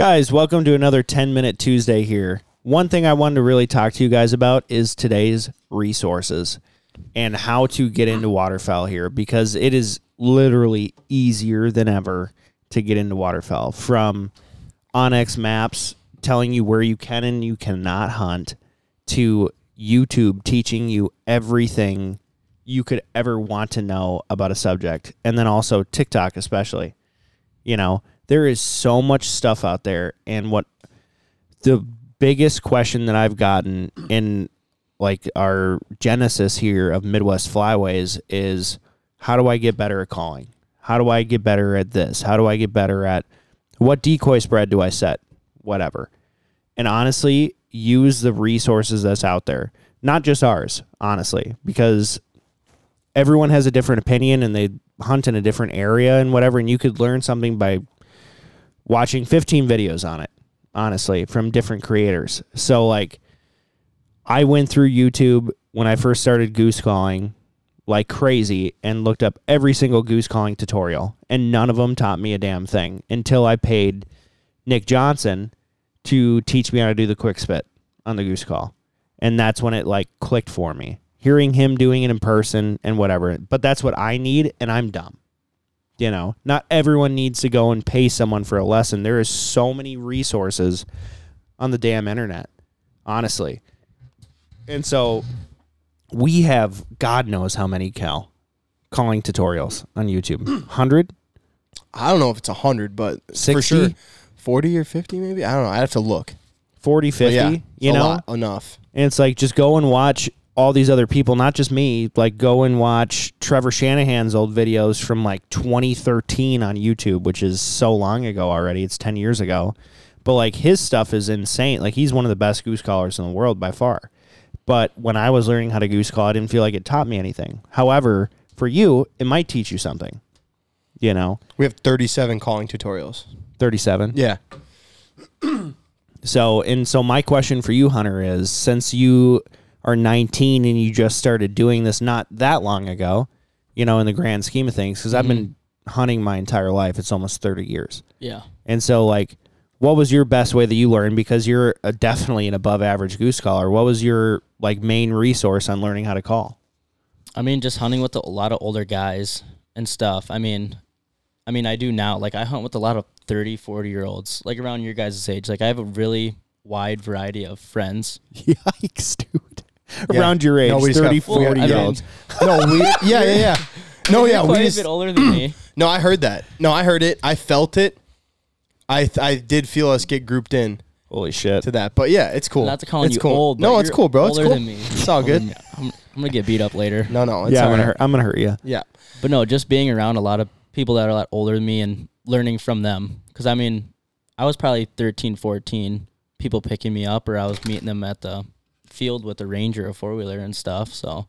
Guys, welcome to another 10 minute Tuesday here. One thing I wanted to really talk to you guys about is today's resources and how to get into waterfowl here because it is literally easier than ever to get into waterfowl from OnX Maps telling you where you can and you cannot hunt to YouTube teaching you everything you could ever want to know about a subject and then also TikTok especially. You know, there is so much stuff out there and what the biggest question that I've gotten in like our genesis here of Midwest Flyways is how do I get better at calling? How do I get better at this? How do I get better at what decoy spread do I set? Whatever. And honestly, use the resources that's out there. Not just ours, honestly, because everyone has a different opinion and they hunt in a different area and whatever and you could learn something by watching 15 videos on it, honestly, from different creators. So like I went through YouTube when I first started goose calling like crazy and looked up every single goose calling tutorial and none of them taught me a damn thing until I paid Nick Johnson to teach me how to do the quick spit on the goose call. And that's when it like clicked for me. Hearing him doing it in person and whatever. But that's what I need and I'm dumb. You know, not everyone needs to go and pay someone for a lesson. There is so many resources on the damn internet, honestly. And so we have God knows how many Cal calling tutorials on YouTube. 100? I don't know if it's a hundred, but for sure, forty or fifty, maybe. I don't know. I have to look. 40, 50, yeah, you a know? lot, enough. And it's like just go and watch all these other people, not just me. Like go and watch Trevor Shanahan's old videos from like 2013 on YouTube, which is so long ago already. It's 10 years ago. But like his stuff is insane. Like he's one of the best goose callers in the world by far. But when I was learning how to goose call, I didn't feel like it taught me anything. However, for you, it might teach you something. You know, We have thirty-seven calling tutorials. 37. Yeah. So, and so my question for you, Hunter, is since you are 19 and you just started doing this not that long ago, you know, in the grand scheme of things, because I've been mm-hmm. hunting my entire life, it's almost 30 years. Yeah. And so, like, what was your best way that you learned? Because you're a, definitely an above average goose caller. What was your like main resource on learning how to call? I mean, just hunting with a lot of older guys and stuff. I mean, I mean, I do now. Like, I hunt with a lot of 30, 40 year olds, like around your guys' age. Like, I have a really wide variety of friends. Yikes, dude! Yeah. Around your age, No, we 30, 40 I year olds. No, we. Yeah, yeah, yeah. No, yeah. Quite We a just. bit older than me. No, I heard that. No, I heard it. I felt it. I th- I did feel us get grouped in Holy shit! to that, but yeah, it's cool. Not to calling it's you cool. old. No, it's you're cool, bro. It's older cool. than me. It's all good. I'm, I'm, I'm gonna get beat up later. No, no, it's yeah, I'm all gonna right. hurt. I'm gonna hurt you. Yeah, But no, just being around a lot of people that are a lot older than me and learning from them. Because I mean, I was probably 13, 14, people picking me up, or I was meeting them at the field with a ranger, a four wheeler, and stuff. So,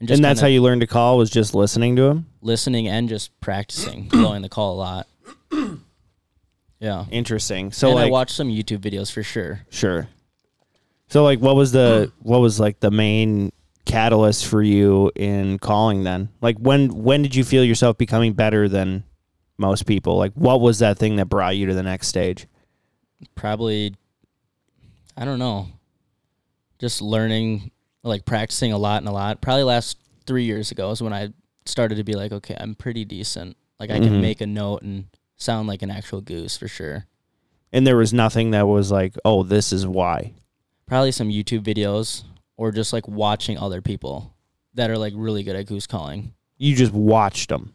And that's kinda how you learned to call was just listening to him. listening and just practicing, blowing the call a lot. Yeah. Interesting. So and like, I watched some YouTube videos for sure. Sure. So like what was the what was like the main catalyst for you in calling then? Like when when did you feel yourself becoming better than most people? Like what was that thing that brought you to the next stage? Probably, I don't know, just learning, like practicing a lot and a lot. Probably last three years ago is when I started to be like, okay, I'm pretty decent. Like I Mhm. can make a note and sound like an actual goose for sure. And there was nothing that was like, "Oh, this is why." Probably some YouTube videos or just like watching other people that are like really good at goose calling. You just watched them.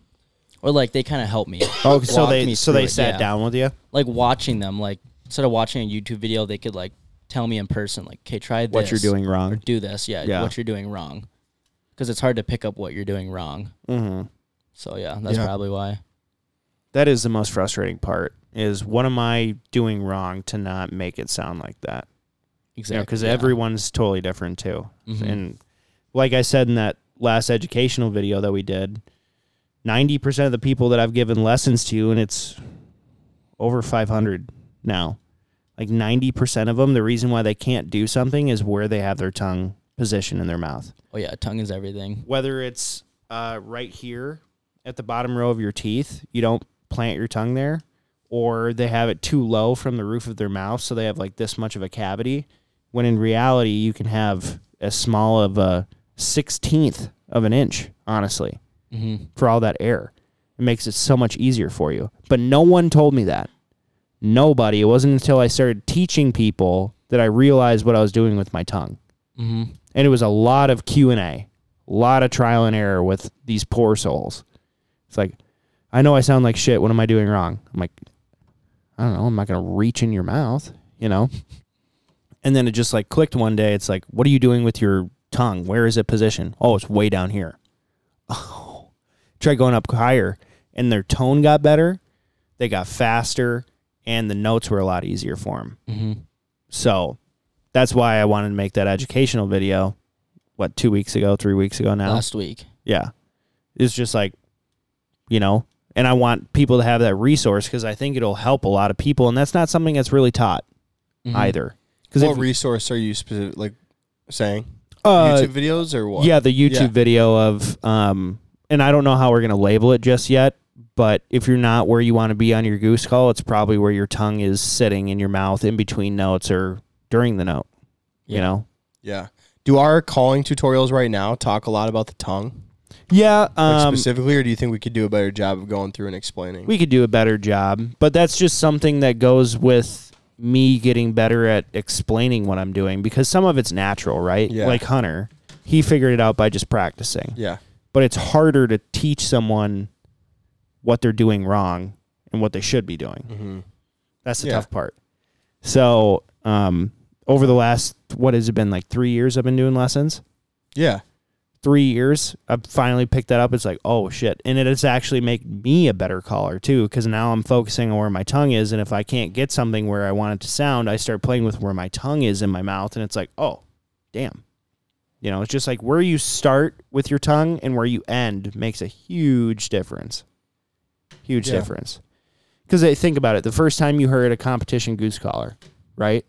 Or like they kind of help me. Oh, so they me so through they it, sat yeah. down with you. like watching them like instead of watching a youtube video they could like tell me in person like okay try this What you're doing or wrong. do this yeah, Yeah. what you're doing wrong because it's hard to pick up what you're doing wrong Mm-hmm. so yeah that's Yeah. probably why That is the most frustrating part. Is what am I doing wrong to not make it sound like that? exactly because yeah. everyone's totally different too. Mhm. And like I said in that last educational video that we did, ninety percent of the people that I've given lessons to, and it's over five hundred now. Like ninety percent of them, the reason why they can't do something is where they have their tongue positioned in their mouth. oh yeah tongue is everything Whether it's uh, right here at the bottom row of your teeth, you don't plant your tongue there, or they have it too low from the roof of their mouth, so they have like this much of a cavity. When in reality, you can have as small of a sixteenth of an inch, honestly, Mm-hmm. for all that air. It makes it so much easier for you. But no one told me that. Nobody. It wasn't until I started teaching people that I realized what I was doing with my tongue. Mm-hmm. And it was a lot of Q and A, a lot of trial and error with these poor souls. It's like, I know I sound like shit. What am I doing wrong? I'm like, I don't know. I'm not gonna reach in your mouth, you know. And then it just like clicked one day. It's like, what are you doing with your tongue? Where is it positioned? Oh, it's way down here. Oh, try going up higher, and their tone got better. They got faster, and the notes were a lot easier for him. Mm-hmm. So that's why I wanted to make that educational video. What two weeks ago, three weeks ago now? Last week. Yeah, it's just like, you know, and I want people to have that resource because I think it'll help a lot of people, and that's not something that's really taught Mhm. either. Because What resource are you specific, like saying? uh, YouTube videos or what? yeah, the YouTube Yeah. video of um, and I don't know how we're gonna label it just yet. But if you're not where you want to be on your goose call, it's probably where your tongue is sitting in your mouth in between notes or during the note. You know, Yeah. Do our calling tutorials right now talk a lot about the tongue yeah. like Um, specifically, or do you think we could do a better job of going through and explaining? we could do a better job but that's just something that goes with me getting better at explaining what i'm doing because some of it's natural right Yeah. like hunter he figured it out by just practicing yeah. but it's harder to teach someone what they're doing wrong and what they should be doing Mm-hmm. that's the Yeah. tough part so um over the last what has it been like three years i've been doing lessons Yeah. three years, I've finally picked that up. It's like, oh shit. And it has actually made me a better caller too, because now I'm focusing on where my tongue is. And if I can't get something where I want it to sound, I start playing with where my tongue is in my mouth. And it's like, oh, damn. You know, it's just like where you start with your tongue and where you end makes a huge difference. Huge Yeah. difference. Because think about it. The first time you heard a competition goose caller, right?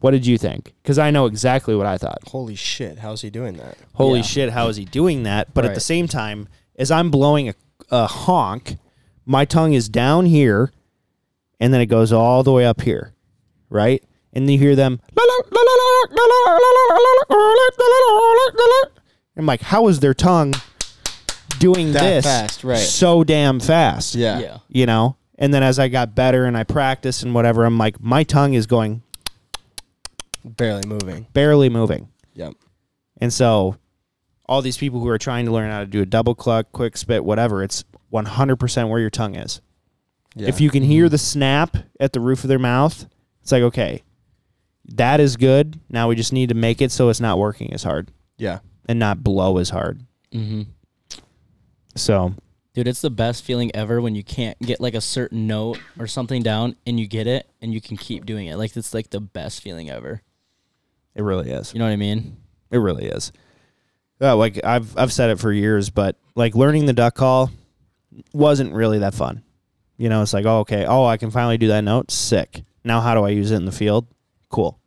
What did you think? Because I know exactly what I thought Holy shit! How's he doing that? holy Yeah. shit, how is he doing that? But at the same time, as I'm blowing a, a honk, my tongue is down here and then it goes all the way up here, right? And you hear them. I'm like, how is their tongue doing That this fast, right? so damn fast? Yeah. Yeah. You know? And then as I got better and I practiced and whatever, I'm like, my tongue is going Barely moving. barely moving. Yep. And so all these people who are trying to learn how to do a double cluck, quick spit, whatever, it's 100% where your tongue is. Yeah. If you can hear the snap at the roof of their mouth, it's like, okay, that is good. Now we just need to make it so it's not working as hard Yeah. and not blow as hard. Mm-hmm. So, Dude, it's the best feeling ever when you can't get like a certain note or something down and you get it and you can keep doing it. Like it's like the best feeling ever. it really is. You know what I mean? It really is. Yeah, like I've I've said it for years, but like learning the duck call wasn't really that fun. You know, it's like, oh, okay, oh, I can finally do that note. Sick. Now, how do I use it in the field? Cool.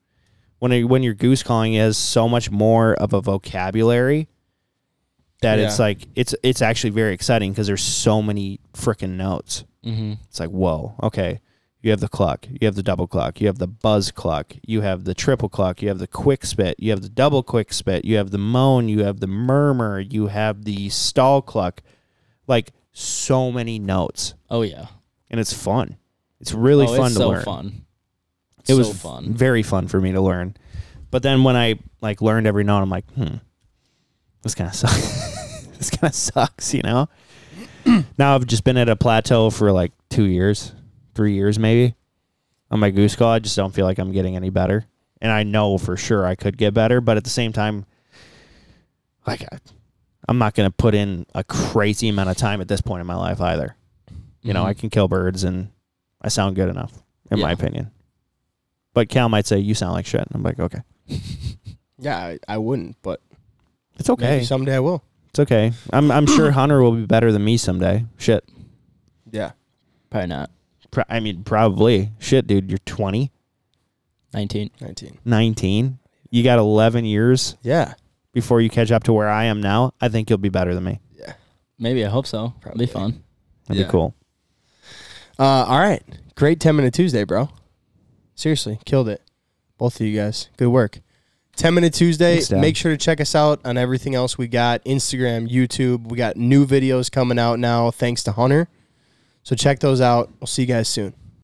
When it, when you're goose calling, has so much more of a vocabulary that it's like it's it's actually very exciting because there's so many freaking notes. Mm-hmm. It's like, whoa, okay. You have the cluck, you have the double cluck, you have the buzz cluck, you have the triple cluck, you have the quick spit, you have the double quick spit, you have the moan, you have the murmur, you have the stall cluck. Like so many notes. Oh yeah. And it's fun. It's really oh, fun it's to so learn. fun. It so was fun. very fun for me to learn. But then when I like learned every note, I'm like, hmm, this kind of sucks. this kind of sucks, you know. now I've just been at a plateau for like two years, three years maybe on my goose call. I just don't feel like I'm getting any better, and I know for sure I could get better. But at the same time, like I, I'm not going to put in a crazy amount of time at this point in my life either. You know, Mhm. I can kill birds and I sound good enough, in my opinion. But Cal might say you sound like shit. And I'm like, okay, Yeah, I, I wouldn't, but it's okay. maybe someday I will. It's okay. I'm I'm sure Hunter will be better than me someday. Shit. Yeah. Probably not. Pro- I mean, probably. Shit, dude. You're 20, 19. 19. 19. You got 11 years Yeah. before you catch up to where I am now. I think you'll be better than me. Yeah. Maybe I hope so. Probably Probably. fun. That'd Yeah. be cool. Uh, all right. Great 10 minute Tuesday, bro. Seriously, killed it. Both of you guys. Good work. 10 minute Tuesday. Thanks, Make sure to check us out on everything else we got Instagram, YouTube. We got new videos coming out now thanks to Hunter. So check those out. We'll see you guys soon.